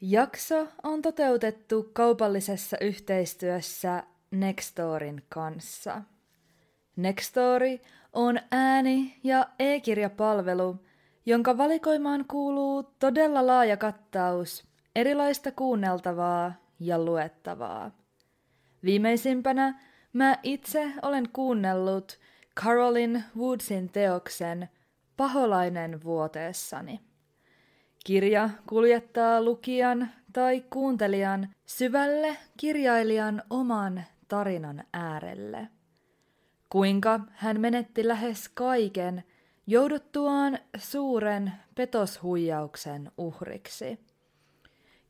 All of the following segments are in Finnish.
Jakso on toteutettu kaupallisessa yhteistyössä Nextorin kanssa. Nextori on ääni- ja e-kirjapalvelu, jonka valikoimaan kuuluu todella laaja kattaus erilaista kuunneltavaa ja luettavaa. Viimeisimpänä mä itse olen kuunnellut Carolyn Woodsin teoksen Paholainen vuoteessani. Kirja kuljettaa lukijan tai kuuntelijan syvälle kirjailijan oman tarinan äärelle. Kuinka hän menetti lähes kaiken jouduttuaan suuren petoshuijauksen uhriksi.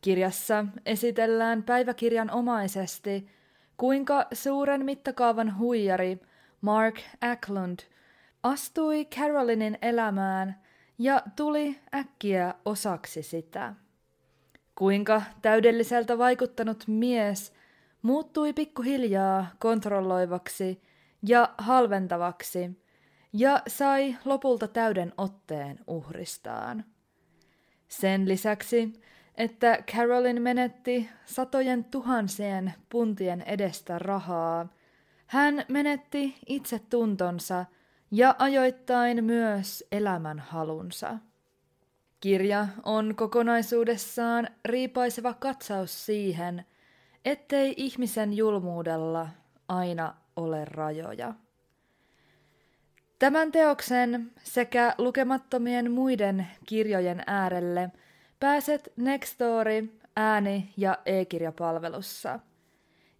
Kirjassa esitellään päiväkirjan omaisesti, kuinka suuren mittakaavan huijari Mark Acklund astui Carolinin elämään ja tuli äkkiä osaksi sitä. Kuinka täydelliseltä vaikuttanut mies muuttui pikkuhiljaa kontrolloivaksi ja halventavaksi ja sai lopulta täyden otteen uhristaan. Sen lisäksi, että Carolyn menetti satojen tuhansien puntien edestä rahaa, hän menetti itsetuntonsa ja ajoittain myös elämän halunsa. Kirja on kokonaisuudessaan riipaiseva katsaus siihen, ettei ihmisen julmuudella aina ole rajoja. Tämän teoksen sekä lukemattomien muiden kirjojen äärelle pääset Nextory ääni- ja e-kirjapalvelussa.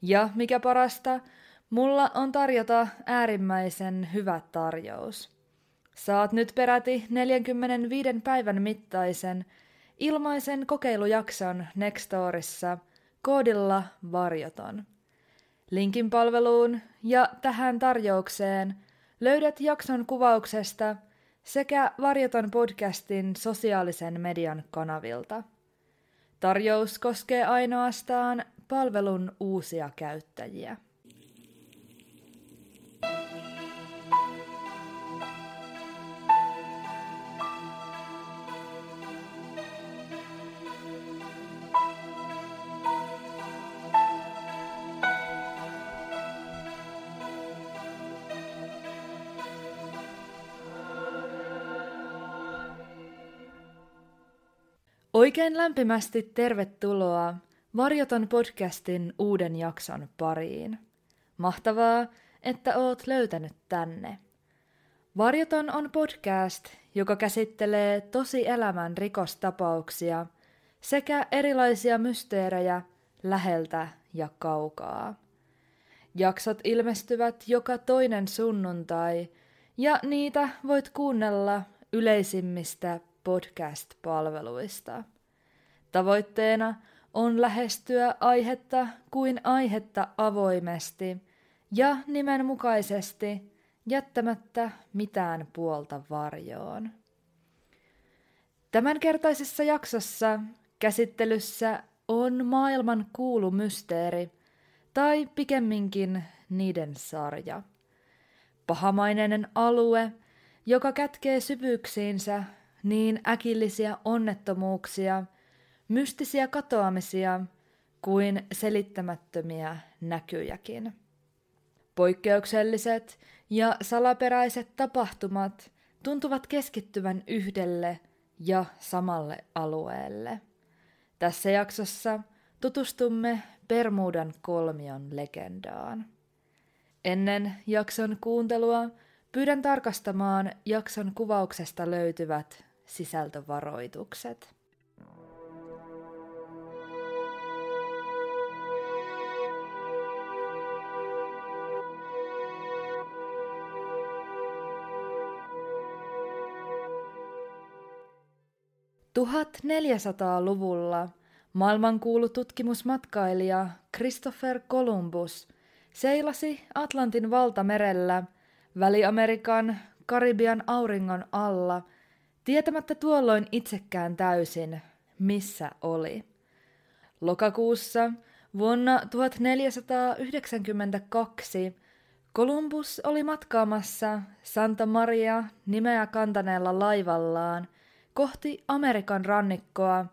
Ja mikä parasta, mulla on tarjota äärimmäisen hyvä tarjous. Saat nyt peräti 45 päivän mittaisen ilmaisen kokeilujakson Nextorissa koodilla varjoton. Linkin palveluun ja tähän tarjoukseen löydät jakson kuvauksesta sekä Varjoton podcastin sosiaalisen median kanavilta. Tarjous koskee ainoastaan palvelun uusia käyttäjiä. Oikein lämpimästi tervetuloa Varjoton podcastin uuden jakson pariin. Mahtavaa, että oot löytänyt tänne. Varjoton on podcast, joka käsittelee tosi elämän rikostapauksia sekä erilaisia mysteerejä läheltä ja kaukaa. Jaksot ilmestyvät joka toinen sunnuntai ja niitä voit kuunnella yleisimmistä podcast-palveluista. Tavoitteena on lähestyä aihetta kuin aihetta avoimesti ja nimenmukaisesti jättämättä mitään puolta varjoon. Tämänkertaisessa jaksossa käsittelyssä on maailman kuulu mysteeri, tai pikemminkin niiden sarja. Pahamainen alue, joka kätkee syvyyksiinsä niin äkillisiä onnettomuuksia, mystisiä katoamisia kuin selittämättömiä näkyjäkin. Poikkeukselliset ja salaperäiset tapahtumat tuntuvat keskittyvän yhdelle ja samalle alueelle. Tässä jaksossa tutustumme Bermudan kolmion legendaan. Ennen jakson kuuntelua pyydän tarkastamaan jakson kuvauksesta löytyvät sisältövaroitukset. Tuhat luvulla maailmankuulu tutkimusmatkailija Christopher Columbus seilasi Atlantin valtamerellä Väli-Amerikan Karibian auringon alla – tietämättä tuolloin itsekään täysin, missä oli. Lokakuussa vuonna 1492 Columbus oli matkaamassa Santa Maria nimeä kantaneella laivallaan kohti Amerikan rannikkoa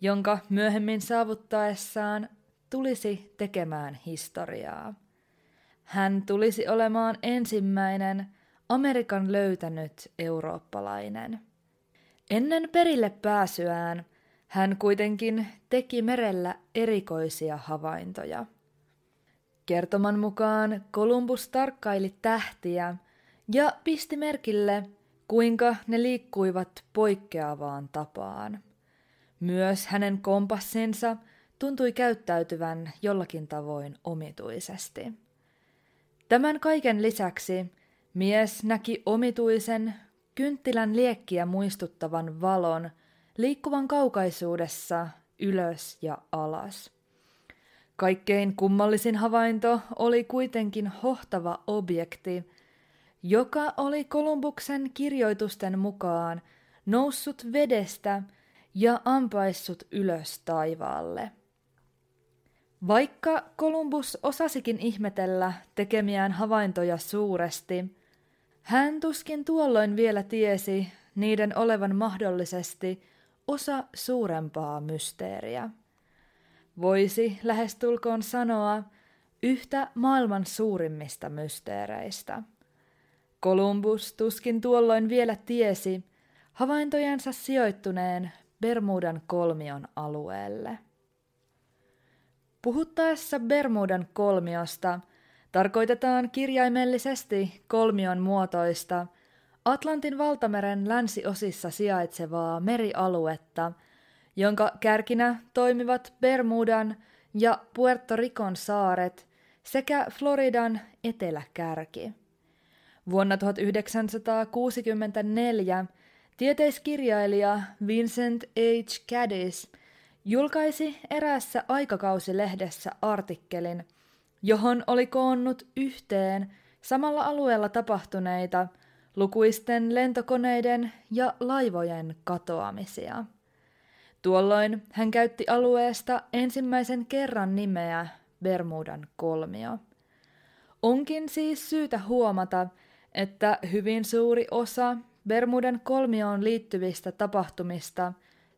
jonka myöhemmin saavuttaessaan tulisi tekemään historiaa. Hän tulisi olemaan ensimmäinen Amerikan löytänyt eurooppalainen. Ennen perille pääsyään hän kuitenkin teki merellä erikoisia havaintoja. Kertoman mukaan Kolumbus tarkkaili tähtiä ja pisti merkille, kuinka ne liikkuivat poikkeavaan tapaan. Myös hänen kompassinsa tuntui käyttäytyvän jollakin tavoin omituisesti. Tämän kaiken lisäksi mies näki omituisen, kynttilän liekkiä muistuttavan valon liikkuvan kaukaisuudessa ylös ja alas. Kaikkein kummallisin havainto oli kuitenkin hohtava objekti, joka oli Kolumbuksen kirjoitusten mukaan noussut vedestä ja ampaissut ylös taivaalle. Vaikka Kolumbus osasikin ihmetellä tekemiään havaintoja suuresti, hän tuskin tuolloin vielä tiesi niiden olevan mahdollisesti osa suurempaa mysteeriä. Voisi lähestulkoon sanoa yhtä maailman suurimmista mysteereistä. Kolumbus tuskin tuolloin vielä tiesi havaintojensa sijoittuneen Bermudan kolmion alueelle. Puhuttaessa Bermudan kolmiosta tarkoitetaan kirjaimellisesti kolmion muotoista Atlantin valtameren länsiosissa sijaitsevaa merialuetta, jonka kärkinä toimivat Bermudan ja Puerto Ricon saaret sekä Floridan eteläkärki. Vuonna 1964 tieteiskirjailija Vincent H. Caddis julkaisi eräässä aikakausilehdessä artikkelin, johon oli koonnut yhteen samalla alueella tapahtuneita lukuisten lentokoneiden ja laivojen katoamisia. Tuolloin hän käytti alueesta ensimmäisen kerran nimeä Bermudan kolmio. Onkin siis syytä huomata, että hyvin suuri osa Bermudan kolmioon liittyvistä tapahtumista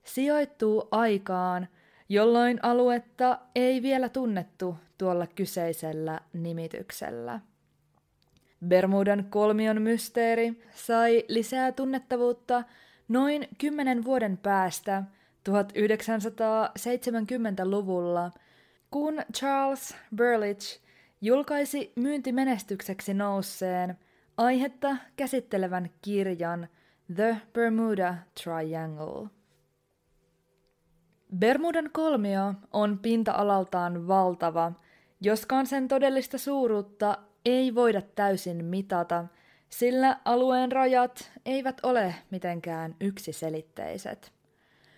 sijoittuu aikaan, jolloin aluetta ei vielä tunnettu tuolla kyseisellä nimityksellä. Bermudan kolmion mysteeri sai lisää tunnettavuutta noin kymmenen vuoden päästä 1970-luvulla, kun Charles Burlich julkaisi myyntimenestykseksi nousseen aihetta käsittelevän kirjan The Bermuda Triangle. Bermudan kolmio on pinta-alaltaan valtava, joskaan sen todellista suuruutta ei voida täysin mitata, sillä alueen rajat eivät ole mitenkään yksiselitteiset.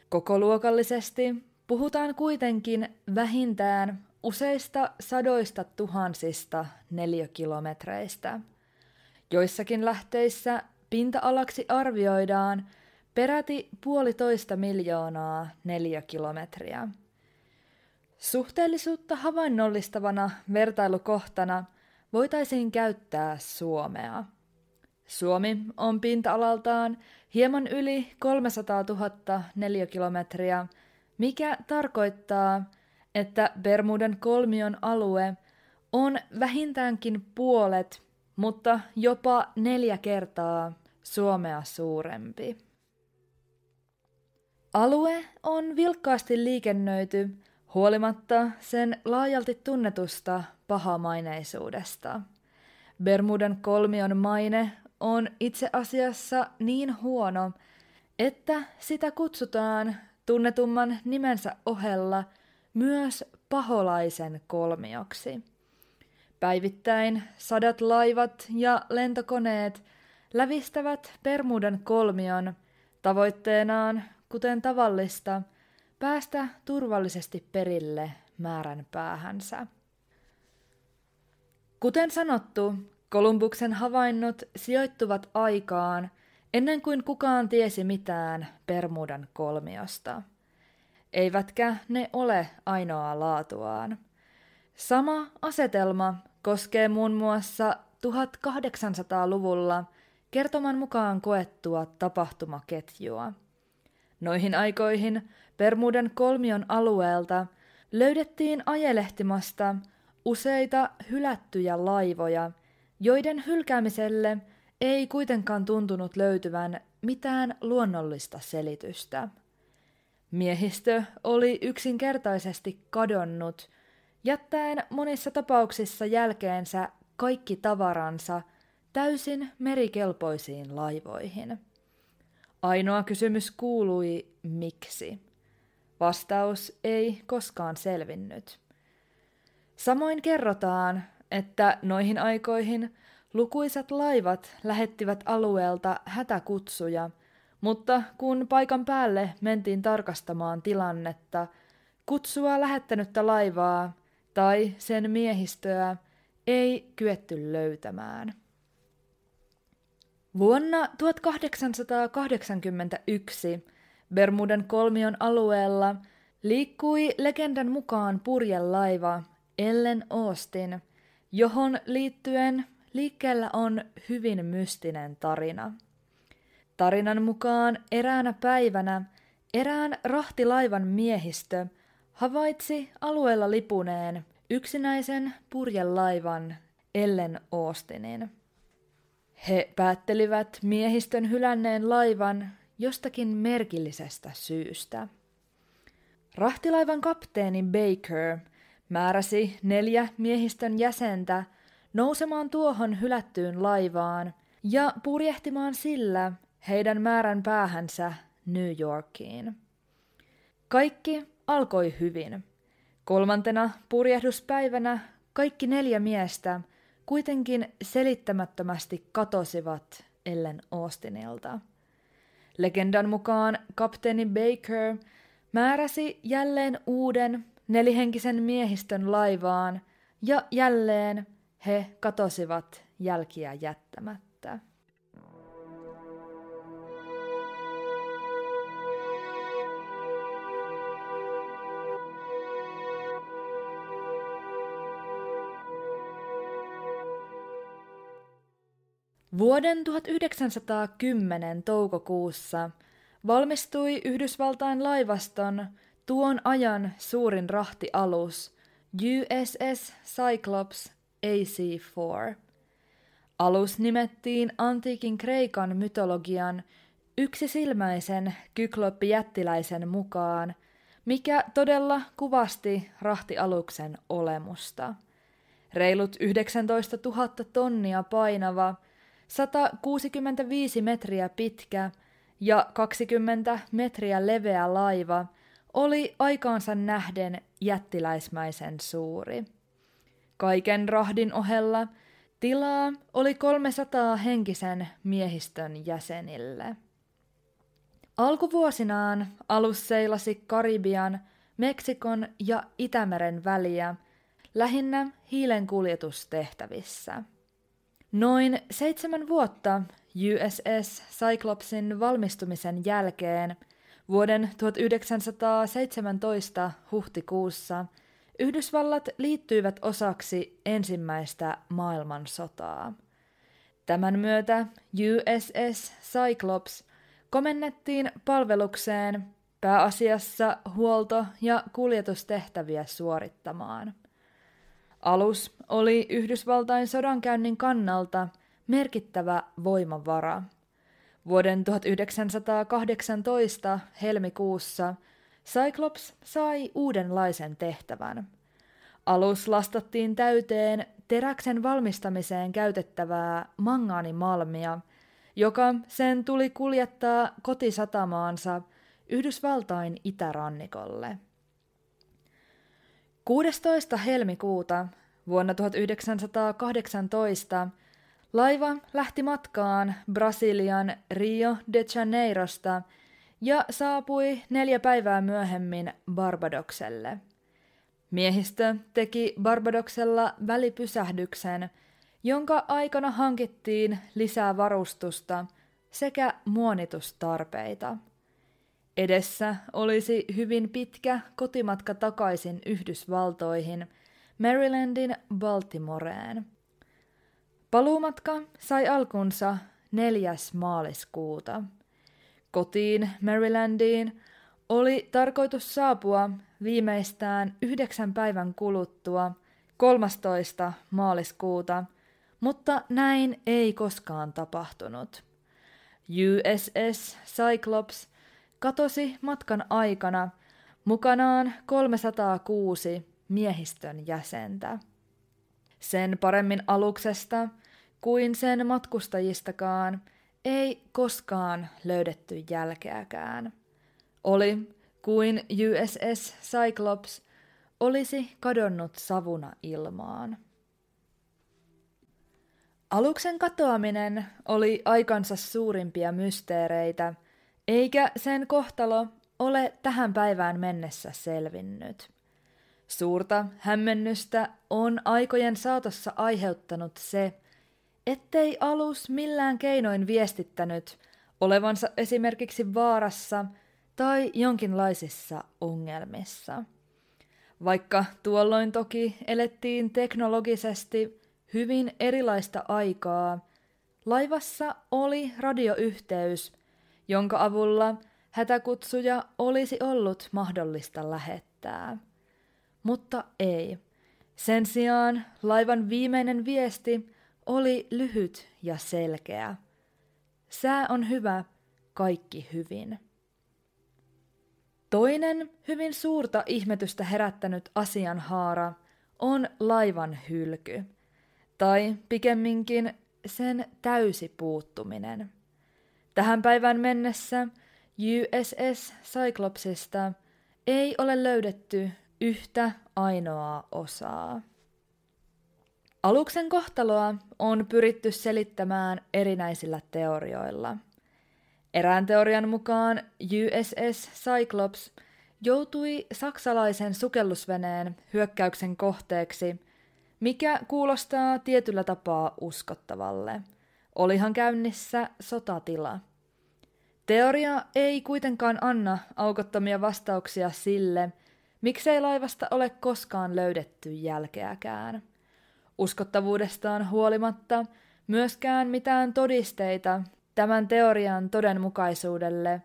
Kokoluokallisesti puhutaan kuitenkin vähintään useista sadoista tuhansista neliökilometreistä. Joissakin lähteissä pinta-alaksi arvioidaan peräti puolitoista miljoonaa neliökilometriä. Suhteellisuutta havainnollistavana vertailukohtana voitaisiin käyttää Suomea. Suomi on pinta-alaltaan hieman yli 300 000 neliökilometriä, mikä tarkoittaa, että Bermudan kolmion alue on vähintäänkin puolet, mutta jopa neljä kertaa Suomea suurempi. Alue on vilkkaasti liikennöity huolimatta sen laajalti tunnetusta pahamaineisuudesta. Bermudan kolmion maine on itse asiassa niin huono, että sitä kutsutaan tunnetumman nimensä ohella myös paholaisen kolmioksi. Päivittäin sadat laivat ja lentokoneet lävistävät Bermudan kolmion tavoitteenaan, kuten tavallista, päästä turvallisesti perille määrän päähänsä. Kuten sanottu, Kolumbuksen havainnot sijoittuvat aikaan ennen kuin kukaan tiesi mitään Bermudan kolmiosta. Eivätkä ne ole ainoa laatuaan. Sama asetelma koskee muun muassa 1800-luvulla kertoman mukaan koettua tapahtumaketjua. Noihin aikoihin Bermudan kolmion alueelta löydettiin ajelehtimasta useita hylättyjä laivoja, joiden hylkäämiselle ei kuitenkaan tuntunut löytyvän mitään luonnollista selitystä. Miehistö oli yksinkertaisesti kadonnut, jättäen monissa tapauksissa jälkeensä kaikki tavaransa täysin merikelpoisiin laivoihin. Ainoa kysymys kuului miksi. Vastaus ei koskaan selvinnyt. Samoin kerrotaan, että noihin aikoihin lukuisat laivat lähettivät alueelta hätäkutsuja, mutta kun paikan päälle mentiin tarkastamaan tilannetta, kutsua lähettänyttä laivaa tai sen miehistöä ei kyetty löytämään. Vuonna 1881 Bermudan kolmion alueella liikkui legendan mukaan purjelaiva Ellen Austin, johon liittyen liikkeellä on hyvin mystinen tarina. Tarinan mukaan eräänä päivänä erään rahtilaivan miehistö havaitsi alueella lipuneen yksinäisen purjelaivan Ellen Austinin. He päättelivät miehistön hylänneen laivan jostakin merkillisestä syystä. Rahtilaivan kapteeni Baker määräsi neljä miehistön jäsentä nousemaan tuohon hylättyyn laivaan ja purjehtimaan sillä heidän määrän päähänsä New Yorkiin. Kaikki alkoi hyvin. Kolmantena purjehduspäivänä kaikki neljä miestä kuitenkin selittämättömästi katosivat Ellen Austinilta. Legendan mukaan kapteeni Baker määräsi jälleen uuden nelihenkisen miehistön laivaan ja jälleen he katosivat jälkiä jättämättä. Vuoden 1910 toukokuussa valmistui Yhdysvaltain laivaston tuon ajan suurin rahtialus USS Cyclops AC-4. Alus nimettiin antiikin Kreikan mytologian yksisilmäisen kykloppijättiläisen mukaan, mikä todella kuvasti rahtialuksen olemusta. Reilut 19 000 tonnia painava – 165 metriä pitkä ja 20 metriä leveä laiva oli aikaansa nähden jättiläismäisen suuri. Kaiken rahdin ohella tilaa oli 300 henkisen miehistön jäsenille. Alkuvuosinaan alus seilasi Karibian, Meksikon ja Itämeren väliä, lähinnä hiilen kuljetustehtävissä. Noin seitsemän vuotta USS Cyclopsin valmistumisen jälkeen vuoden 1917 huhtikuussa Yhdysvallat liittyivät osaksi ensimmäistä maailmansotaa. Tämän myötä USS Cyclops komennettiin palvelukseen pääasiassa huolto- ja kuljetustehtäviä suorittamaan – Alus oli Yhdysvaltain sodankäynnin kannalta merkittävä voimavara. Vuoden 1918 helmikuussa Cyclops sai uudenlaisen tehtävän. Alus lastattiin täyteen teräksen valmistamiseen käytettävää mangaanimalmia, joka sen tuli kuljettaa kotisatamaansä Yhdysvaltain itärannikolle. 16. helmikuuta vuonna 1918 laiva lähti matkaan Brasilian Rio de Janeirosta ja saapui neljä päivää myöhemmin Barbadokselle. Miehistö teki Barbadoksella välipysähdyksen, jonka aikana hankittiin lisää varustusta sekä muonitustarpeita – Edessä olisi hyvin pitkä kotimatka takaisin Yhdysvaltoihin, Marylandin Baltimoreen. Paluumatka sai alkunsa 4. maaliskuuta. Kotiin Marylandiin oli tarkoitus saapua viimeistään yhdeksän päivän kuluttua 13. maaliskuuta, mutta näin ei koskaan tapahtunut. USS Cyclops katosi matkan aikana mukanaan 306 miehistön jäsentä. Sen paremmin aluksesta kuin sen matkustajistakaan ei koskaan löydetty jälkeäkään. Oli kuin USS Cyclops olisi kadonnut savuna ilmaan. Aluksen katoaminen oli aikansa suurimpia mysteereitä, eikä sen kohtalo ole tähän päivään mennessä selvinnyt. Suurta hämmennystä on aikojen saatossa aiheuttanut se, ettei alus millään keinoin viestittänyt olevansa esimerkiksi vaarassa tai jonkinlaisissa ongelmissa. Vaikka tuolloin toki elettiin teknologisesti hyvin erilaista aikaa, laivassa oli radioyhteys, jonka avulla hätäkutsuja olisi ollut mahdollista lähettää. Mutta ei. Sen sijaan laivan viimeinen viesti oli lyhyt ja selkeä. Sää on hyvä, kaikki hyvin. Toinen hyvin suurta ihmetystä herättänyt asianhaara on laivan hylky, tai pikemminkin sen täysi puuttuminen. Tähän päivään mennessä USS Cyclopsista ei ole löydetty yhtä ainoaa osaa. Aluksen kohtaloa on pyritty selittämään erinäisillä teorioilla. Erään teorian mukaan USS Cyclops joutui saksalaisen sukellusveneen hyökkäyksen kohteeksi, mikä kuulostaa tietyllä tapaa uskottavalle. Olihan käynnissä sotatila. Teoria ei kuitenkaan anna aukottomia vastauksia sille, miksei laivasta ole koskaan löydetty jälkeäkään. Uskottavuudestaan huolimatta myöskään mitään todisteita tämän teorian todenmukaisuudelle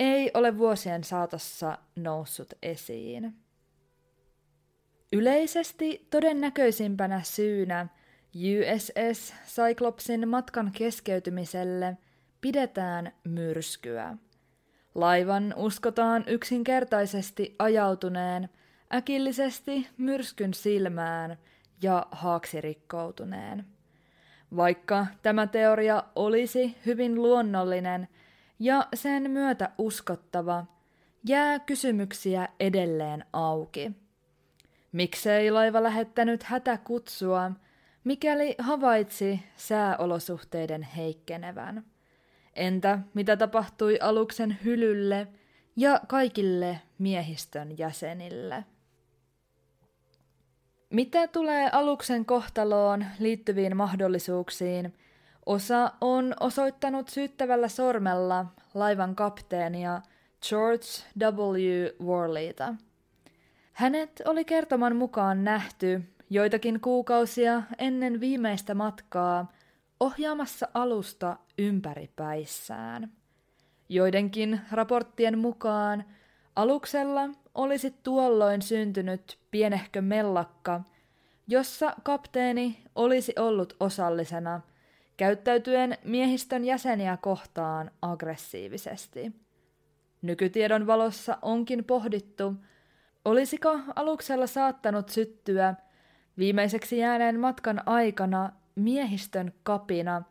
ei ole vuosien saatossa noussut esiin. Yleisesti todennäköisimpänä syynä USS Cyclopsin matkan keskeytymiselle pidetään myrskyä. Laivan uskotaan yksinkertaisesti ajautuneen äkillisesti myrskyn silmään – ja haaksirikkoutuneen. Vaikka tämä teoria olisi hyvin luonnollinen ja sen myötä uskottava, jää kysymyksiä edelleen auki. Miksei laiva lähettänyt hätäkutsua, mikäli havaitsi sääolosuhteiden heikkenevän? Entä mitä tapahtui aluksen hylylle ja kaikille miehistön jäsenille? Mitä tulee aluksen kohtaloon liittyviin mahdollisuuksiin, osa on osoittanut syyttävällä sormella laivan kapteenia George W. Worleyta. Hänet oli kertoman mukaan nähty joitakin kuukausia ennen viimeistä matkaa ohjaamassa alusta ympäripäissään. Joidenkin raporttien mukaan aluksella olisi tuolloin syntynyt pienehkö mellakka, jossa kapteeni olisi ollut osallisena, käyttäytyen miehistön jäseniä kohtaan aggressiivisesti. Nykytiedon valossa onkin pohdittu, olisiko aluksella saattanut syttyä viimeiseksi jääneen matkan aikana miehistön kapina,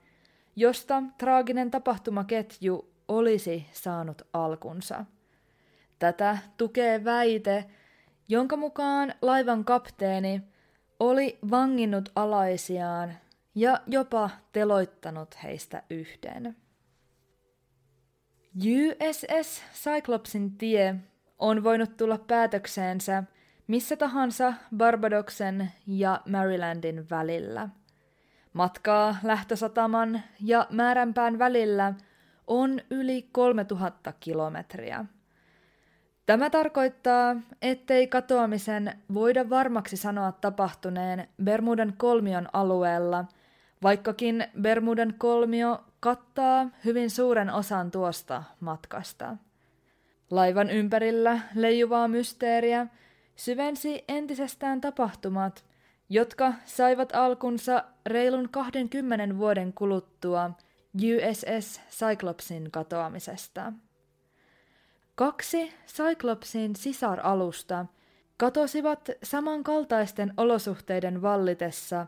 josta traaginen tapahtumaketju olisi saanut alkunsa. Tätä tukee väite, jonka mukaan laivan kapteeni oli vanginnut alaisiaan ja jopa teloittanut heistä yhden. USS Cyclopsin tie on voinut tulla päätökseensä missä tahansa Barbadoksen ja Marylandin välillä. Matkaa lähtösataman ja määränpään välillä on yli 3000 kilometriä. Tämä tarkoittaa, ettei katoamisen voida varmaksi sanoa tapahtuneen Bermudan kolmion alueella, vaikkakin Bermudan kolmio kattaa hyvin suuren osan tuosta matkasta. Laivan ympärillä leijuvaa mysteeriä syvensi entisestään tapahtumat, jotka saivat alkunsa reilun 20 vuoden kuluttua USS Cyclopsin katoamisesta. Kaksi Cyclopsin sisaralusta katosivat samankaltaisten olosuhteiden vallitessa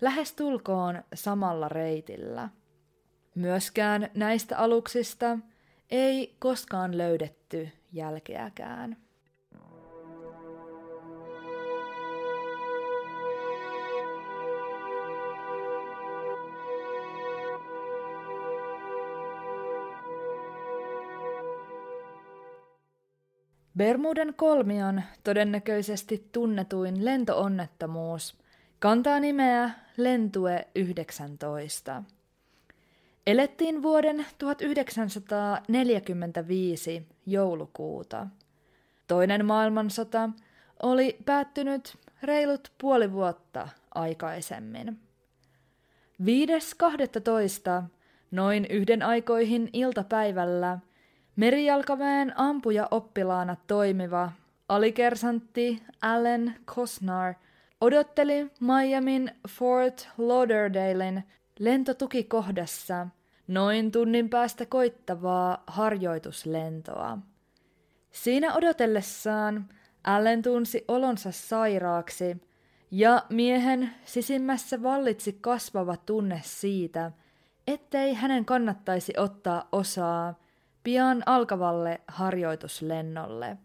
lähestulkoon samalla reitillä. Myöskään näistä aluksista ei koskaan löydetty jälkeäkään. Bermudan kolmion todennäköisesti tunnetuin lentoonnettomuus kantaa nimeä Lentue 19. Elettiin vuoden 1945 joulukuuta. Toinen maailmansota oli päättynyt reilut puoli vuotta aikaisemmin. 5.12. noin yhden aikoihin iltapäivällä merijalkaväen ampuja oppilaana toimiva alikersantti Allen Cosnar odotteli Miamin Fort Lauderdalein lentotukikohdassa noin tunnin päästä koittavaa harjoituslentoa. Siinä odotellessaan Allen tunsi olonsa sairaaksi ja miehen sisimmässä vallitsi kasvava tunne siitä, ettei hänen kannattaisi ottaa osaa pian alkavalle harjoituslennolle.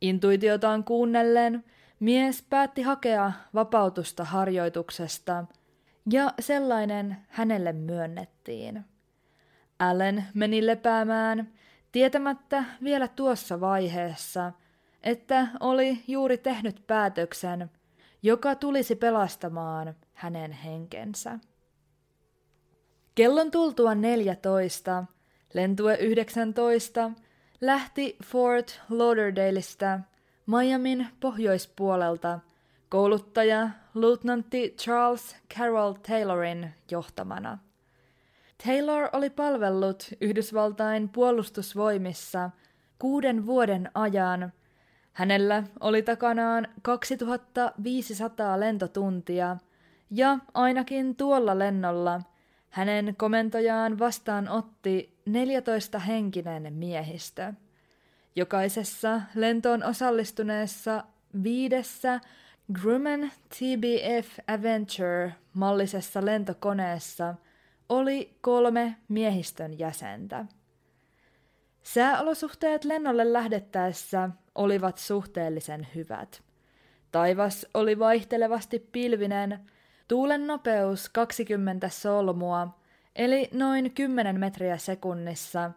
Intuitiotaan kuunnellen mies päätti hakea vapautusta harjoituksesta – ja sellainen hänelle myönnettiin. Allen meni lepäämään, tietämättä vielä tuossa vaiheessa, että oli juuri tehnyt päätöksen, joka tulisi pelastamaan hänen henkensä. Kellon tultua 14, lentue 19 lähti Fort Lauderdaleista Miamin pohjoispuolelta – kouluttaja luutnantti Charles Carroll Taylorin johtamana. Taylor oli palvellut Yhdysvaltain puolustusvoimissa kuuden vuoden ajan. Hänellä oli takanaan 2500 lentotuntia ja ainakin tuolla lennolla hänen komentojaan vastaan otti 14 henkinen miehistö. Jokaisessa lentoon osallistuneessa viidessä Grumman TBF Adventure-mallisessa lentokoneessa oli kolme miehistön jäsentä. Sääolosuhteet lennolle lähdettäessä olivat suhteellisen hyvät. Taivas oli vaihtelevasti pilvinen, tuulen nopeus 20 solmua, eli noin 10 metriä sekunnissa,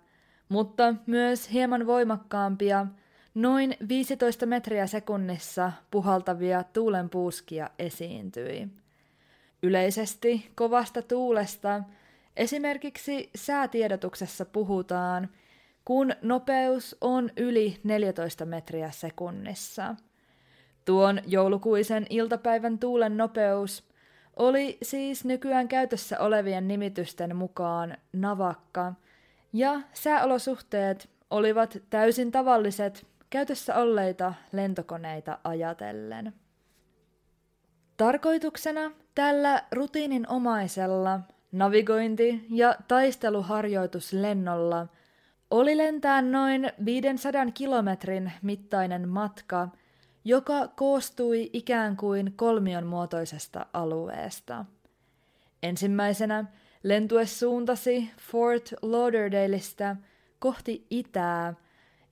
mutta myös hieman voimakkaampia – Noin 15 metriä sekunnissa puhaltavia tuulenpuuskia esiintyi. Yleisesti kovasta tuulesta esimerkiksi säätiedotuksessa puhutaan, kun nopeus on yli 14 metriä sekunnissa. Tuon joulukuisen iltapäivän tuulen nopeus oli siis nykyään käytössä olevien nimitysten mukaan navakka, ja sääolosuhteet olivat täysin tavalliset käytössä olleita lentokoneita ajatellen. Tarkoituksena tällä rutiininomaisella navigointi- ja taisteluharjoituslennolla oli lentää noin 500 kilometrin mittainen matka, joka koostui ikään kuin kolmion muotoisesta alueesta. Ensimmäisenä lentue suuntasi Fort Lauderdaleista kohti itää –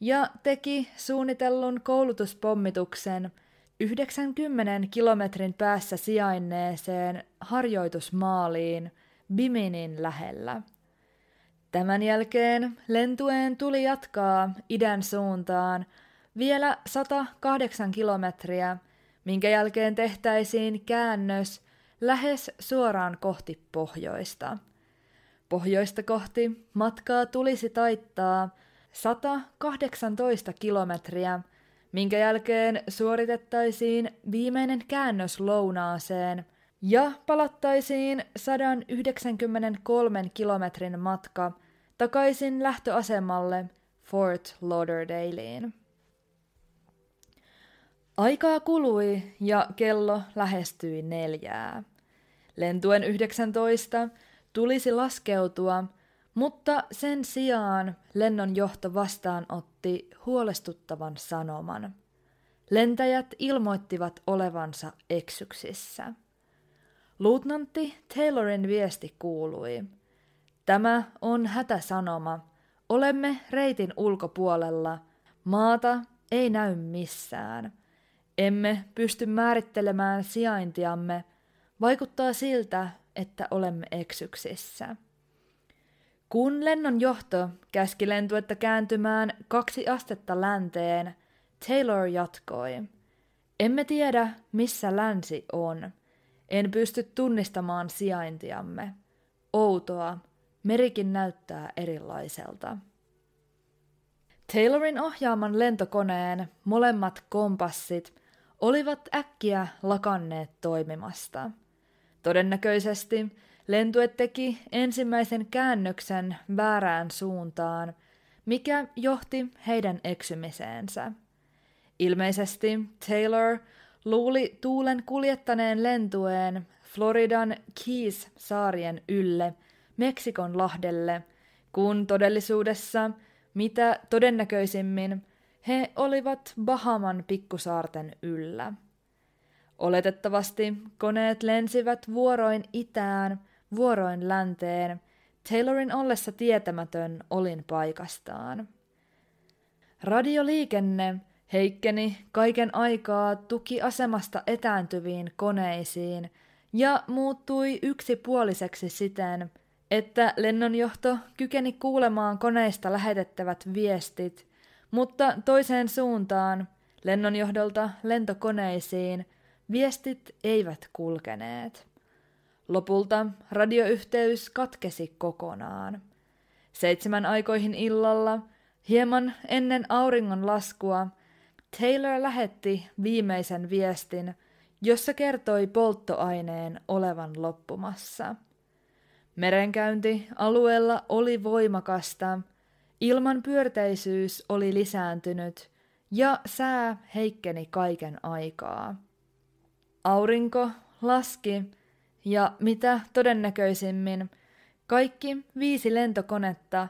ja teki suunnitellun koulutuspommituksen 90 kilometrin päässä sijainneeseen harjoitusmaaliin Biminin lähellä. Tämän jälkeen lentueen tuli jatkaa idän suuntaan vielä 108 kilometriä, minkä jälkeen tehtäisiin käännös lähes suoraan kohti pohjoista. Pohjoista kohti matkaa tulisi taittaa 118 kilometriä, minkä jälkeen suoritettaisiin viimeinen käännös lounaaseen ja palattaisiin 193 kilometrin matka takaisin lähtöasemalle Fort Lauderdalein. Aikaa kului ja kello lähestyi neljää. Lentuen 19 tulisi laskeutua, mutta sen sijaan lennon johto vastaanotti huolestuttavan sanoman. Lentäjät ilmoittivat olevansa eksyksissä. Luutnantti Taylorin viesti kuului. Tämä on hätäsanoma. Olemme reitin ulkopuolella. Maata ei näy missään. Emme pysty määrittelemään sijaintiamme. Vaikuttaa siltä, että olemme eksyksissä. Kun lennon johto käski lentuetta kääntymään kaksi astetta länteen, Taylor jatkoi. Emme tiedä, missä länsi on. En pysty tunnistamaan sijaintiamme. Outoa, merikin näyttää erilaiselta. Taylorin ohjaaman lentokoneen molemmat kompassit olivat äkkiä lakanneet toimimasta. Todennäköisesti lentue teki ensimmäisen käännöksen väärään suuntaan, mikä johti heidän eksymiseensä. Ilmeisesti Taylor luuli tuulen kuljettaneen lentueen Floridan Keys-saarien ylle Meksikon lahdelle, kun todellisuudessa mitä todennäköisimmin he olivat Bahaman pikkusaarten yllä. Oletettavasti koneet lensivät vuoroin itään, vuoroin länteen, Taylorin ollessa tietämätön olin paikastaan. Radioliikenne heikkeni kaiken aikaa tukiasemasta etääntyviin koneisiin ja muuttui yksipuoliseksi siten, että lennonjohto kykeni kuulemaan koneista lähetettävät viestit, mutta toiseen suuntaan, lennonjohdolta lentokoneisiin, viestit eivät kulkeneet. Lopulta radioyhteys katkesi kokonaan. Seitsemän aikoihin illalla, hieman ennen auringon laskua, Taylor lähetti viimeisen viestin, jossa kertoi polttoaineen olevan loppumassa. Merenkäynti alueella oli voimakasta, ilman pyörteisyys oli lisääntynyt ja sää heikkeni kaiken aikaa. Aurinko laski ja mitä todennäköisimmin kaikki viisi lentokonetta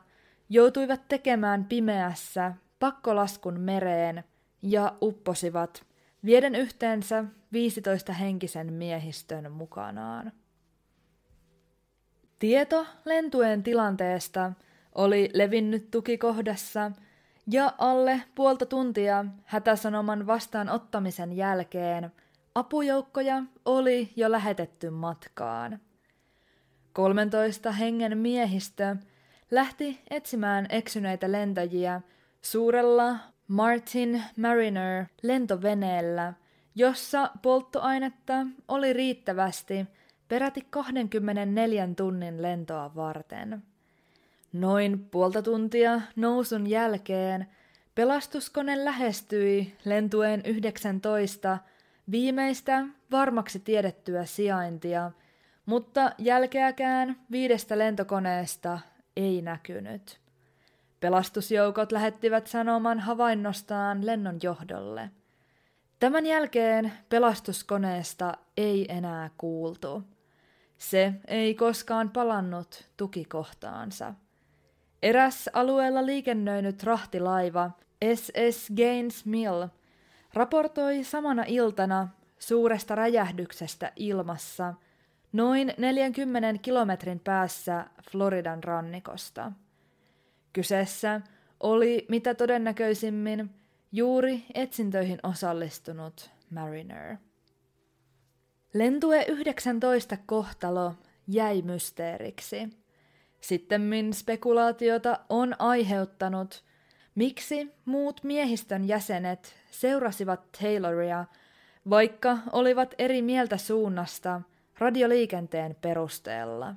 joutuivat tekemään pimeässä pakkolaskun mereen ja upposivat, vieden yhteensä 15 henkisen miehistön mukanaan. Tieto lentueen tilanteesta oli levinnyt tukikohdassa ja alle puolta tuntia hätäsanoman vastaanottamisen jälkeen apujoukkoja oli jo lähetetty matkaan. 13 hengen miehistö lähti etsimään eksyneitä lentäjiä suurella Martin Mariner lentoveneellä, jossa polttoainetta oli riittävästi peräti 24 tunnin lentoa varten. Noin puolta tuntia nousun jälkeen pelastuskone lähestyi lentueen 19 viimeistä varmaksi tiedettyä sijaintia, mutta jälkeäkään viidestä lentokoneesta ei näkynyt. Pelastusjoukot lähettivät sanoman havainnostaan lennon johdolle. Tämän jälkeen pelastuskoneesta ei enää kuultu. Se ei koskaan palannut tukikohtaansa. Eräs alueella liikennöinyt rahtilaiva SS Gaines Mill raportoi samana iltana suuresta räjähdyksestä ilmassa noin 40 kilometrin päässä Floridan rannikosta. Kyseessä oli mitä todennäköisimmin juuri etsintöihin osallistunut Mariner. Lentue 19 kohtalo jäi mysteeriksi. Sittemmin spekulaatiota on aiheuttanut, miksi muut miehistön jäsenet seurasivat Tayloria, vaikka olivat eri mieltä suunnasta radioliikenteen perusteella.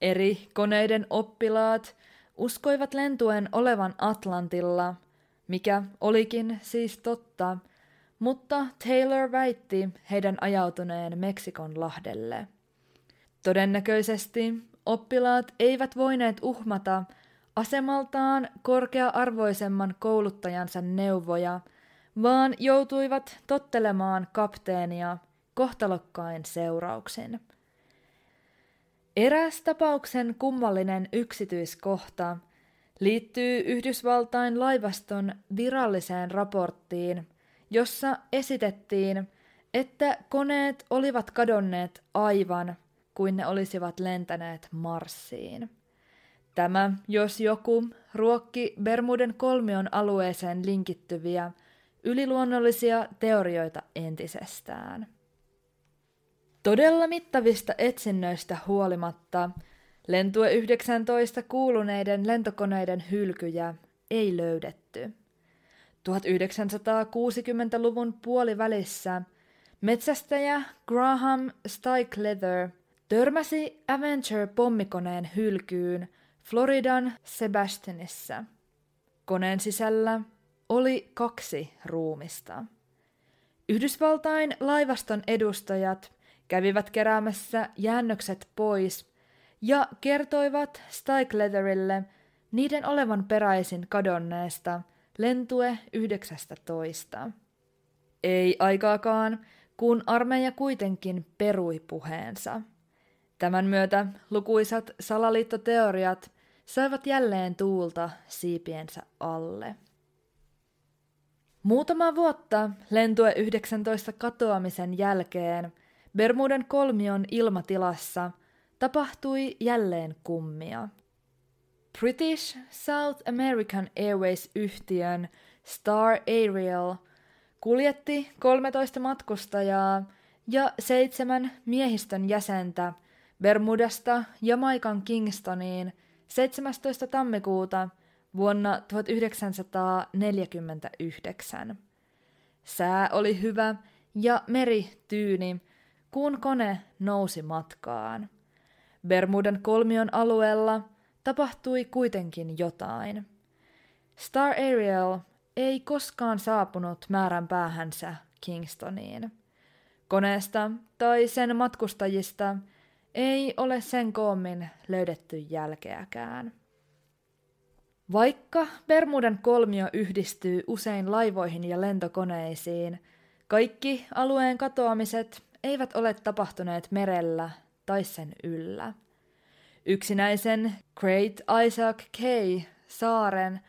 Eri koneiden oppilaat uskoivat lentuen olevan Atlantilla, mikä olikin siis totta, mutta Taylor väitti heidän ajautuneen Meksikon lahdelle. Todennäköisesti oppilaat eivät voineet uhmata asemaltaan korkea-arvoisemman kouluttajansa neuvoja, vaan joutuivat tottelemaan kapteenia kohtalokkain seurauksin. Eräs tapauksen kummallinen yksityiskohta liittyy Yhdysvaltain laivaston viralliseen raporttiin, jossa esitettiin, että koneet olivat kadonneet aivan kuin ne olisivat lentäneet Marsiin. Tämä, jos joku, ruokki Bermuden kolmion alueeseen linkittyviä yliluonnollisia teorioita entisestään. Todella mittavista etsinnöistä huolimatta Lentue 19 kuuluneiden lentokoneiden hylkyjä ei löydetty. 1960-luvun puolivälissä metsästäjä Graham Stykeleather törmäsi Avenger-pommikoneen hylkyyn Floridan Sebastianissa. Koneen sisällä oli kaksi ruumista. Yhdysvaltain laivaston edustajat kävivät keräämässä jäännökset pois ja kertoivat Stykeleatherille niiden olevan peräisin kadonneesta lentue 19. Ei aikaakaan, kun armeija kuitenkin perui puheensa. Tämän myötä lukuisat salaliittoteoriat saivat jälleen tuulta siipiensä alle. Muutama vuotta lentue 19 katoamisen jälkeen Bermuden kolmion ilmatilassa tapahtui jälleen kummia. British South American Airways-yhtiön Star Aerial kuljetti 13 matkustajaa ja seitsemän miehistön jäsentä Bermudasta Jamaikan Kingstoniin 17. tammikuuta vuonna 1949. Sää oli hyvä ja meri tyyni, kun kone nousi matkaan. Bermudan kolmion alueella tapahtui kuitenkin jotain. Star Ariel ei koskaan saapunut määrän päähänsä Kingstoniin. Koneesta tai sen matkustajista ei ole sen koommin löydetty jälkeäkään. Vaikka Bermudan kolmio yhdistyy usein laivoihin ja lentokoneisiin, kaikki alueen katoamiset eivät ole tapahtuneet merellä tai sen yllä. Yksinäisen Great Isaac K. saaren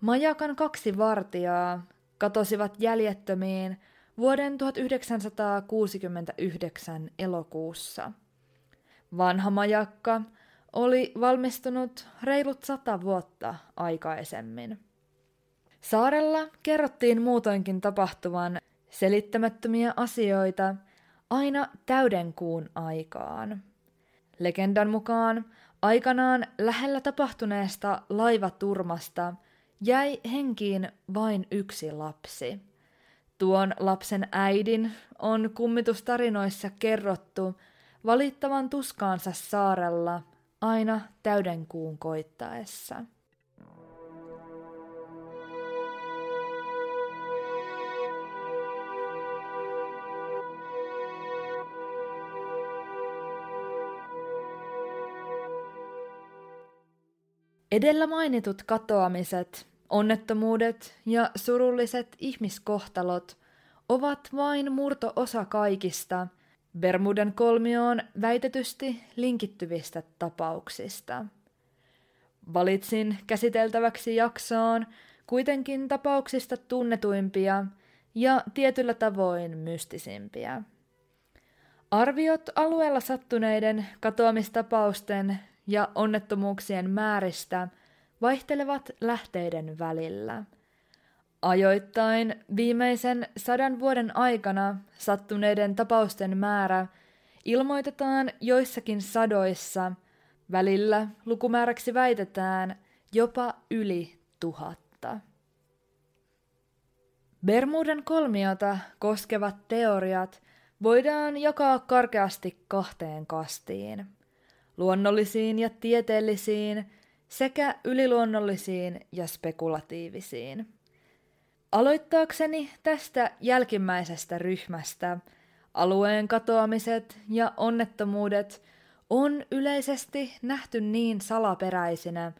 majakan kaksi vartijaa katosivat jäljettömiin vuoden 1969 elokuussa. Vanha majakka oli valmistunut reilut sata vuotta aikaisemmin. Saarella kerrottiin muutoinkin tapahtuvan selittämättömiä asioita aina täydenkuun aikaan. Legendan mukaan aikanaan lähellä tapahtuneesta laivaturmasta jäi henkiin vain yksi lapsi. Tuon lapsen äidin on kummitustarinoissa kerrottu valittavan tuskaansa saarella aina täydenkuun koittaessa. Edellä mainitut katoamiset, onnettomuudet ja surulliset ihmiskohtalot ovat vain murto-osa kaikista Bermudan kolmioon väitetysti linkittyvistä tapauksista. Valitsin käsiteltäväksi jaksoon kuitenkin tapauksista tunnetuimpia ja tietyllä tavoin mystisimpiä. Arviot alueella sattuneiden katoamistapausten ja onnettomuuksien määristä vaihtelevat lähteiden välillä. Ajoittain viimeisen sadan vuoden aikana sattuneiden tapausten määrä ilmoitetaan joissakin sadoissa, välillä lukumääräksi väitetään jopa yli tuhatta. Bermuden kolmiota koskevat teoriat voidaan jakaa karkeasti kahteen kastiin – luonnollisiin ja tieteellisiin sekä yliluonnollisiin ja spekulatiivisiin. Aloittaakseni tästä jälkimmäisestä ryhmästä alueen katoamiset ja onnettomuudet on yleisesti nähty niin salaperäisinä,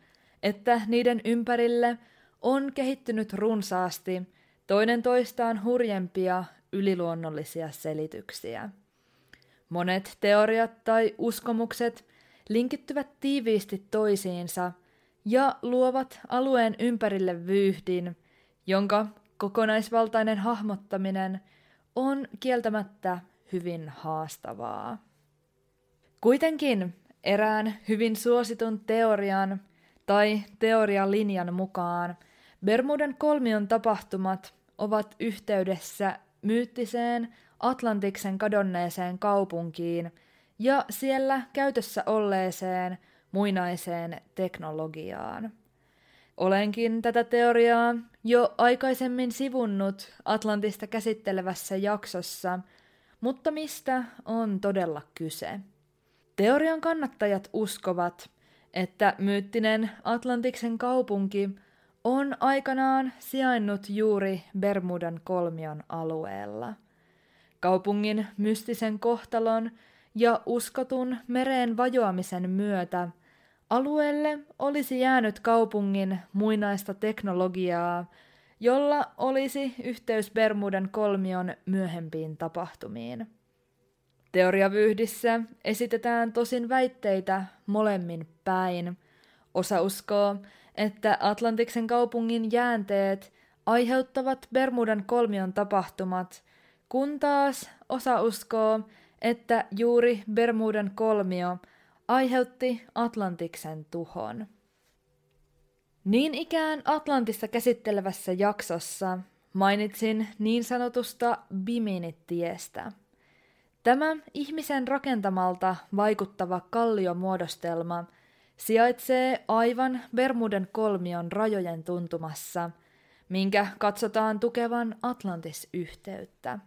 että niiden ympärille on kehittynyt runsaasti toinen toistaan hurjempia yliluonnollisia selityksiä. Monet teoriat tai uskomukset linkittyvät tiiviisti toisiinsa ja luovat alueen ympärille vyyhdin, jonka kokonaisvaltainen hahmottaminen on kieltämättä hyvin haastavaa. Kuitenkin erään hyvin suositun teorian tai teorialinjan mukaan Bermudan kolmion tapahtumat ovat yhteydessä myyttiseen Atlantiksen kadonneeseen kaupunkiin ja siellä käytössä olleeseen muinaiseen teknologiaan. Olenkin tätä teoriaa jo aikaisemmin sivunnut Atlantista käsittelevässä jaksossa, mutta mistä on todella kyse? Teorian kannattajat uskovat, että myyttinen Atlantiksen kaupunki on aikanaan sijainnut juuri Bermudan kolmion alueella. Kaupungin mystisen kohtalon ja uskotun mereen vajoamisen myötä alueelle olisi jäänyt kaupungin muinaista teknologiaa, jolla olisi yhteys Bermudan kolmion myöhempiin tapahtumiin. Teoriavyyhdissä esitetään tosin väitteitä molemmin päin. Osa uskoo, että Atlantiksen kaupungin jäänteet aiheuttavat Bermudan kolmion tapahtumat, kun taas osa uskoo, että juuri Bermudan kolmio aiheutti Atlantiksen tuhon. Niin ikään Atlantista käsittelevässä jaksossa mainitsin niin sanotusta Bimini-tiestä. Tämä ihmisen rakentamalta vaikuttava kalliomuodostelma sijaitsee aivan Bermuden kolmion rajojen tuntumassa, minkä katsotaan tukevan Atlantis-yhteyttä.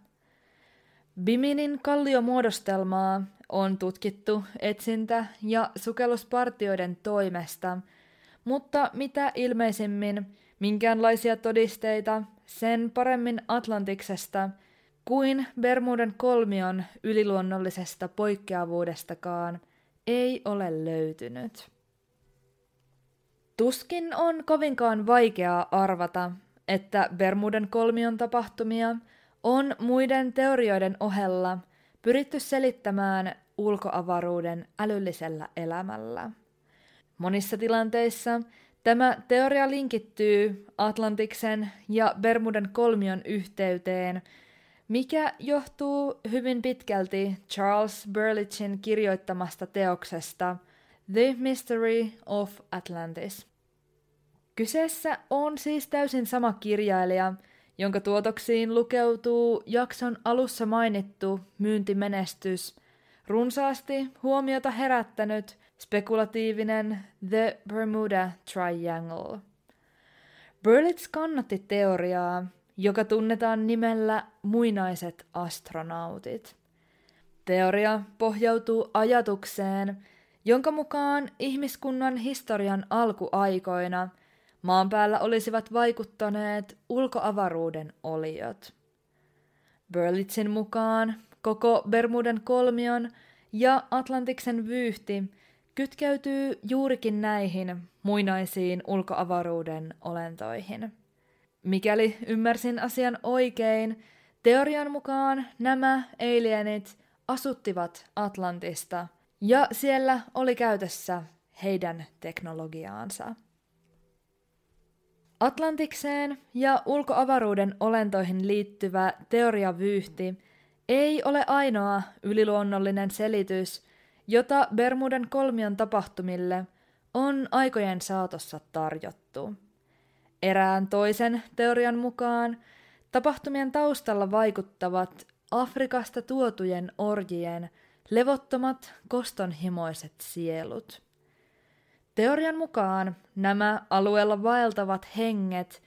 Biminin kalliomuodostelmaa on tutkittu etsintä- ja sukelluspartioiden toimesta, mutta mitä ilmeisimmin minkäänlaisia todisteita sen paremmin Atlantiksesta kuin Bermuden kolmion yliluonnollisesta poikkeavuudestakaan ei ole löytynyt. Tuskin on kovinkaan vaikeaa arvata, että Bermuden kolmion tapahtumia on muiden teorioiden ohella pyritty selittämään ulkoavaruuden älyllisellä elämällä. Monissa tilanteissa tämä teoria linkittyy Atlantiksen ja Bermudan kolmion yhteyteen, mikä johtuu hyvin pitkälti Charles Berlichin kirjoittamasta teoksesta The Mystery of Atlantis. Kyseessä on siis täysin sama kirjailija, jonka tuotoksiin lukeutuu jakson alussa mainittu myyntimenestys, runsaasti huomiota herättänyt spekulatiivinen The Bermuda Triangle. Berlitz kannatti teoriaa, joka tunnetaan nimellä muinaiset astronautit. Teoria pohjautuu ajatukseen, jonka mukaan ihmiskunnan historian alkuaikoina – maan päällä olisivat vaikuttaneet ulkoavaruuden oliot. Berlitzin mukaan koko Bermudan kolmion ja Atlantiksen vyyhti kytkeytyy juurikin näihin muinaisiin ulkoavaruuden olentoihin. Mikäli ymmärsin asian oikein, teorian mukaan nämä alienit asuttivat Atlantista ja siellä oli käytössä heidän teknologiaansa. Atlantikseen ja ulkoavaruuden olentoihin liittyvä teoriavyyhti ei ole ainoa yliluonnollinen selitys, jota Bermudan kolmion tapahtumille on aikojen saatossa tarjottu. Erään toisen teorian mukaan tapahtumien taustalla vaikuttavat Afrikasta tuotujen orjien levottomat kostonhimoiset sielut. Teorian mukaan nämä alueella vaeltavat henget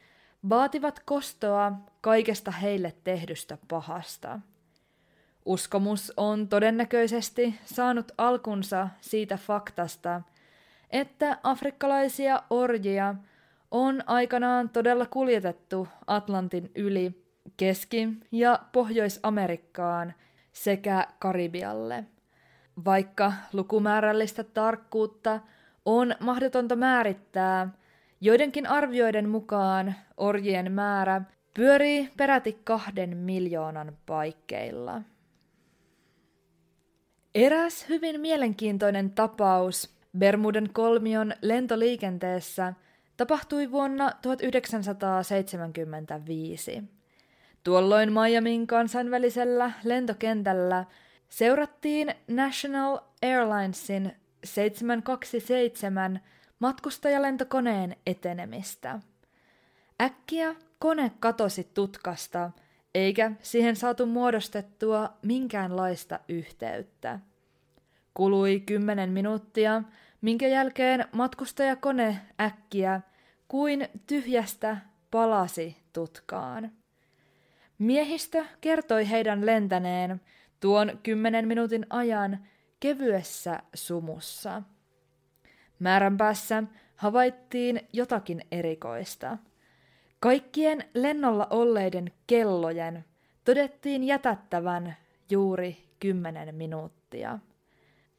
vaativat kostoa kaikesta heille tehdystä pahasta. Uskomus on todennäköisesti saanut alkunsa siitä faktasta, että afrikkalaisia orjia on aikanaan todella kuljetettu Atlantin yli Keski- ja Pohjois-Amerikkaan sekä Karibialle. Vaikka lukumäärällistä tarkkuutta on mahdotonta määrittää, Joidenkin arvioiden mukaan orjien määrä pyörii peräti kahden miljoonan paikkeilla. Eräs hyvin mielenkiintoinen tapaus Bermuden kolmion lentoliikenteessä tapahtui vuonna 1975. Tuolloin Miamin kansainvälisellä lentokentällä seurattiin National Airlinesin 727 matkustajalentokoneen etenemistä. Äkkiä kone katosi tutkasta, eikä siihen saatu muodostettua minkäänlaista yhteyttä. Kului kymmenen minuuttia, minkä jälkeen matkustajakone äkkiä kuin tyhjästä palasi tutkaan. Miehistö kertoi heidän lentäneen tuon kymmenen minuutin ajan kevyessä sumussa. Määränpäässä havaittiin jotakin erikoista. Kaikkien lennolla olleiden kellojen todettiin jätättävän juuri kymmenen minuuttia.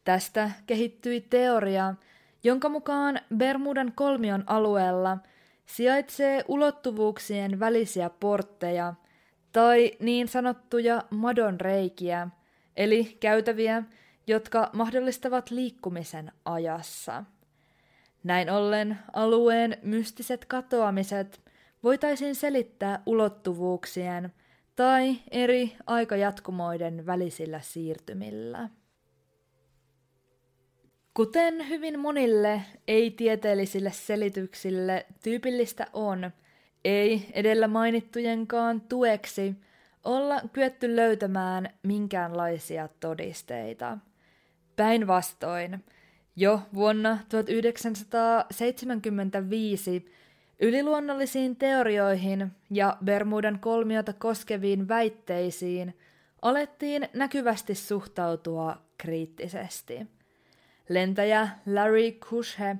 Tästä kehittyi teoria, jonka mukaan Bermudan kolmion alueella sijaitsee ulottuvuuksien välisiä portteja tai niin sanottuja madonreikiä, eli käytäviä, jotka mahdollistavat liikkumisen ajassa. Näin ollen alueen mystiset katoamiset voitaisiin selittää ulottuvuuksien tai eri aikajatkumoiden välisillä siirtymillä. Kuten hyvin monille ei-tieteellisille selityksille tyypillistä on, ei edellä mainittujenkaan tueksi olla kyetty löytämään minkäänlaisia todisteita. Päinvastoin, jo vuonna 1975 yliluonnollisiin teorioihin ja Bermudan kolmiota koskeviin väitteisiin alettiin näkyvästi suhtautua kriittisesti. Lentäjä Larry Kushe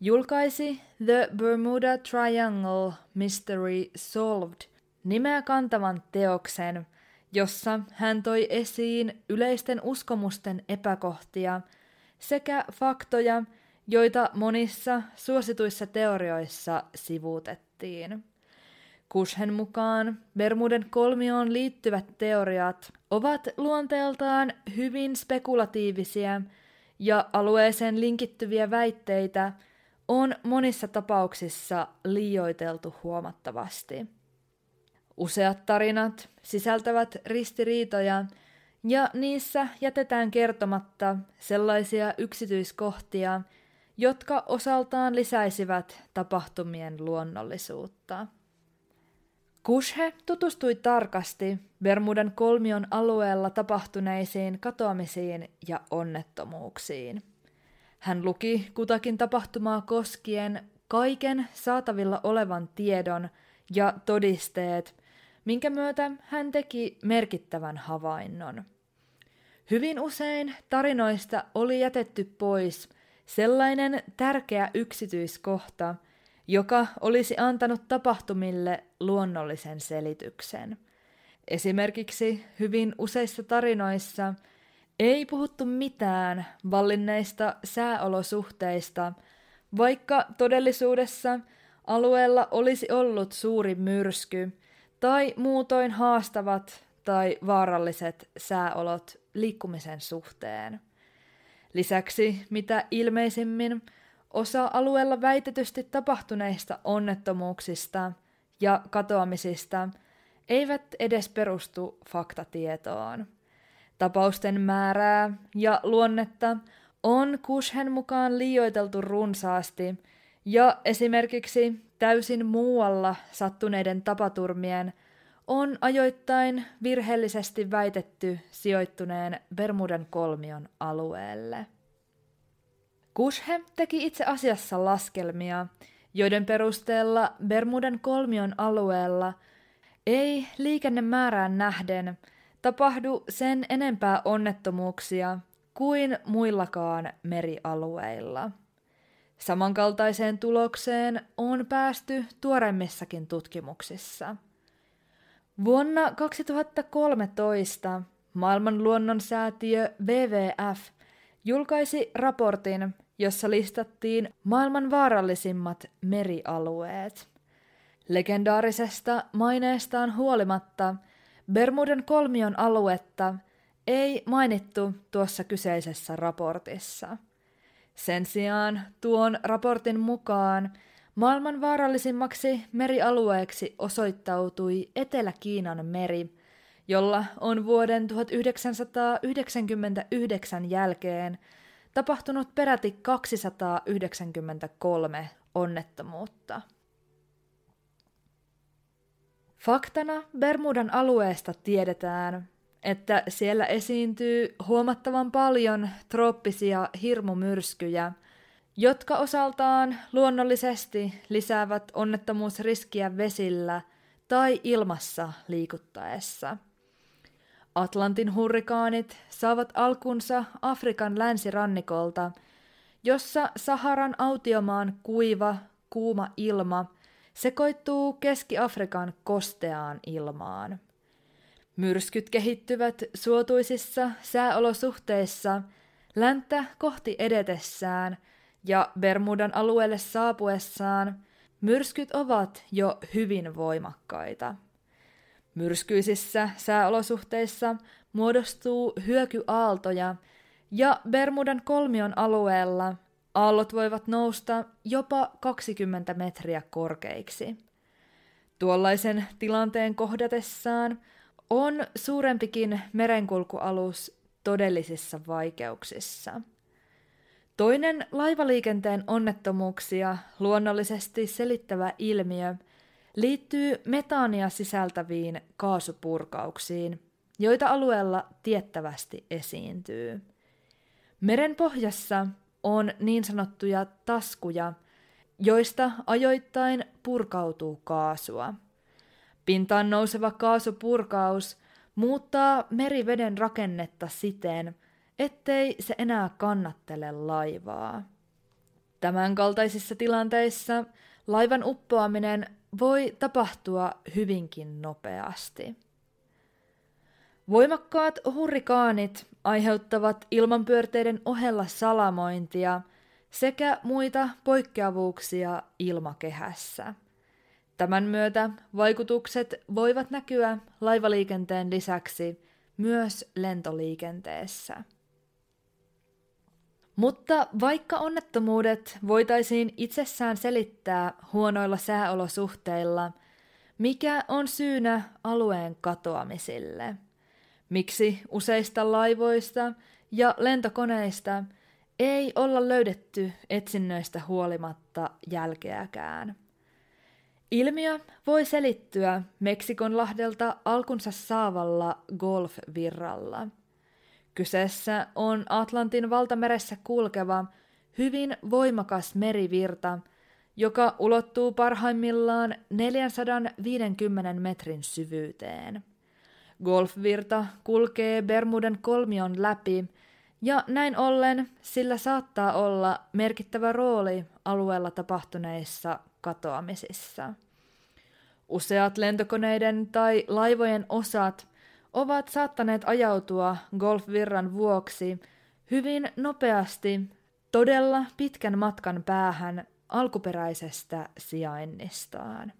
julkaisi The Bermuda Triangle Mystery Solved nimeä kantavan teoksen, jossa hän toi esiin yleisten uskomusten epäkohtia sekä faktoja, joita monissa suosituissa teorioissa sivuutettiin. Kushen mukaan Bermuden kolmioon liittyvät teoriat ovat luonteeltaan hyvin spekulatiivisia ja alueeseen linkittyviä väitteitä on monissa tapauksissa liioiteltu huomattavasti. Useat tarinat sisältävät ristiriitoja ja niissä jätetään kertomatta sellaisia yksityiskohtia, jotka osaltaan lisäisivät tapahtumien luonnollisuutta. Kushe tutustui tarkasti Bermudan kolmion alueella tapahtuneisiin katoamisiin ja onnettomuuksiin. Hän luki kutakin tapahtumaa koskien kaiken saatavilla olevan tiedon ja todisteet, minkä myötä hän teki merkittävän havainnon. Hyvin usein tarinoista oli jätetty pois – Sellainen tärkeä yksityiskohta, joka olisi antanut tapahtumille luonnollisen selityksen. Esimerkiksi hyvin useissa tarinoissa ei puhuttu mitään vallinneista sääolosuhteista, vaikka todellisuudessa alueella olisi ollut suuri myrsky tai muutoin haastavat tai vaaralliset sääolot liikkumisen suhteen. Lisäksi mitä ilmeisimmin osa alueella väitetysti tapahtuneista onnettomuuksista ja katoamisista eivät edes perustu faktatietoon. Tapausten määrää ja luonnetta on Kushen mukaan liioiteltu runsaasti, ja esimerkiksi täysin muualla sattuneiden tapaturmien on ajoittain virheellisesti väitetty sijoittuneen Bermudan kolmion alueelle. Kushe teki itse asiassa laskelmia, joiden perusteella Bermudan kolmion alueella ei liikennemäärään nähden tapahdu sen enempää onnettomuuksia kuin muillakaan merialueilla. Samankaltaiseen tulokseen on päästy tuoreimmissakin tutkimuksissa – Vuonna 2013 maailman luonnonsäätiö WWF julkaisi raportin, jossa listattiin maailman vaarallisimmat merialueet. Legendaarisesta maineestaan huolimatta Bermudan kolmion aluetta ei mainittu tuossa kyseisessä raportissa. Sen sijaan tuon raportin mukaan maailman vaarallisimmaksi merialueeksi osoittautui Etelä-Kiinan meri, jolla on vuoden 1999 jälkeen tapahtunut peräti 293 onnettomuutta. Faktana Bermudan alueesta tiedetään, että siellä esiintyy huomattavan paljon trooppisia hirmumyrskyjä, jotka osaltaan luonnollisesti lisäävät onnettomuusriskiä vesillä tai ilmassa liikuttaessa. Atlantin hurrikaanit saavat alkunsa Afrikan länsirannikolta, jossa Saharan autiomaan kuiva, kuuma ilma sekoittuu Keski-Afrikan kosteaan ilmaan. Myrskyt kehittyvät suotuisissa sääolosuhteissa länttä kohti edetessään ja Bermudan alueelle saapuessaan myrskyt ovat jo hyvin voimakkaita. Myrskyisissä sääolosuhteissa muodostuu hyökyaaltoja ja Bermudan kolmion alueella aallot voivat nousta jopa 20 metriä korkeiksi. Tuollaisen tilanteen kohdatessaan on suurempikin merenkulkualus todellisissa vaikeuksissa. Toinen laivaliikenteen onnettomuuksia luonnollisesti selittävä ilmiö liittyy metaania sisältäviin kaasupurkauksiin, joita alueella tiettävästi esiintyy. Meren pohjassa on niin sanottuja taskuja, joista ajoittain purkautuu kaasua. Pintaan nouseva kaasupurkaus muuttaa meriveden rakennetta siten, ettei se enää kannattele laivaa. Tämänkaltaisissa tilanteissa laivan uppoaminen voi tapahtua hyvinkin nopeasti. Voimakkaat hurrikaanit aiheuttavat ilmanpyörteiden ohella salamointia sekä muita poikkeavuuksia ilmakehässä. Tämän myötä vaikutukset voivat näkyä laivaliikenteen lisäksi myös lentoliikenteessä. Mutta vaikka onnettomuudet voitaisiin itsessään selittää huonoilla sääolosuhteilla, mikä on syynä alueen katoamisille? Miksi useista laivoista ja lentokoneista ei olla löydetty etsinnöistä huolimatta jälkeäkään? Ilmiö voi selittyä Meksikon lahdelta alkunsa saavalla golfvirralla – Kyseessä on Atlantin valtameressä kulkeva, hyvin voimakas merivirta, joka ulottuu parhaimmillaan 450 metrin syvyyteen. Golfvirta kulkee Bermuden kolmion läpi, ja näin ollen sillä saattaa olla merkittävä rooli alueella tapahtuneissa katoamisissa. Useat lentokoneiden tai laivojen osat ovat saattaneet ajautua golfvirran vuoksi hyvin nopeasti todella pitkän matkan päähän alkuperäisestä sijainnistaan.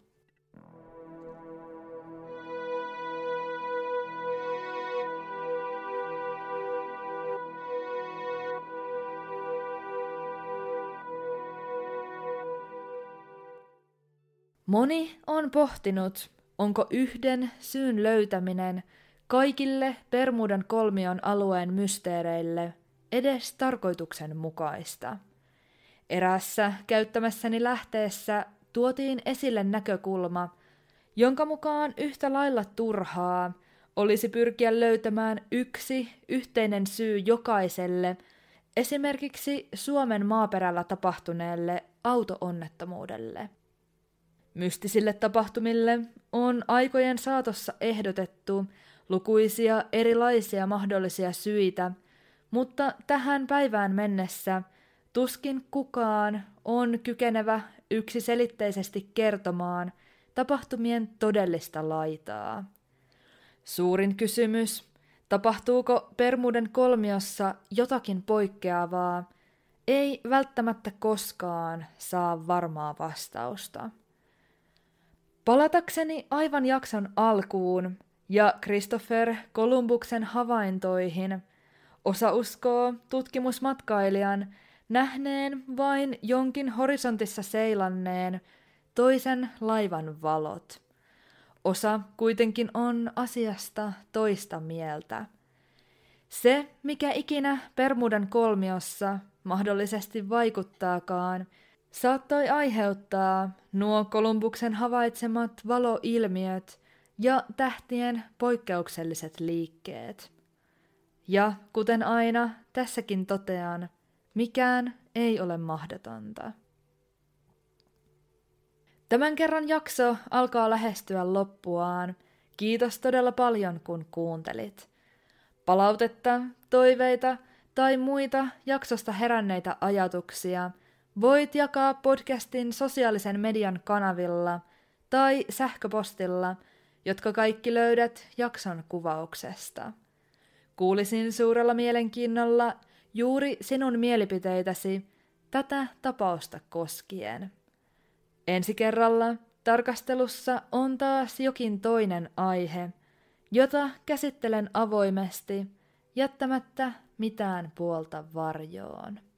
Moni on pohtinut, onko yhden syyn löytäminen – kaikille Bermudan kolmion alueen mysteereille edes tarkoituksenmukaista. Erässä käyttämässäni lähteessä tuotiin esille näkökulma, jonka mukaan yhtä lailla turhaa olisi pyrkiä löytämään yksi yhteinen syy jokaiselle, esimerkiksi Suomen maaperällä tapahtuneelle autoonnettomuudelle. Mystisille tapahtumille on aikojen saatossa ehdotettu lukuisia erilaisia mahdollisia syitä, mutta tähän päivään mennessä tuskin kukaan on kykenevä yksiselitteisesti kertomaan tapahtumien todellista laitaa. Suurin kysymys, tapahtuuko Permuden kolmiossa jotakin poikkeavaa, ei välttämättä koskaan saa varmaa vastausta. Palatakseni aivan jakson alkuun ja Christopher Columbuksen havaintoihin, osa uskoo tutkimusmatkailijan nähneen vain jonkin horisontissa seilanneen toisen laivan valot. Osa kuitenkin on asiasta toista mieltä. Se, mikä ikinä Permudan kolmiossa mahdollisesti vaikuttaakaan, saattoi aiheuttaa nuo Kolumbuksen havaitsemat valoilmiöt ja tähtien poikkeukselliset liikkeet. Ja kuten aina, tässäkin totean, mikään ei ole mahdotonta. Tämän kerran jakso alkaa lähestyä loppuaan. Kiitos todella paljon, kun kuuntelit. Palautetta, toiveita tai muita jaksosta heränneitä ajatuksia voit jakaa podcastin sosiaalisen median kanavilla tai sähköpostilla, jotka kaikki löydät jakson kuvauksesta. Kuulisin suurella mielenkiinnolla juuri sinun mielipiteitäsi tätä tapausta koskien. Ensi kerralla tarkastelussa on taas jokin toinen aihe, jota käsittelen avoimesti, jättämättä mitään puolta varjoon.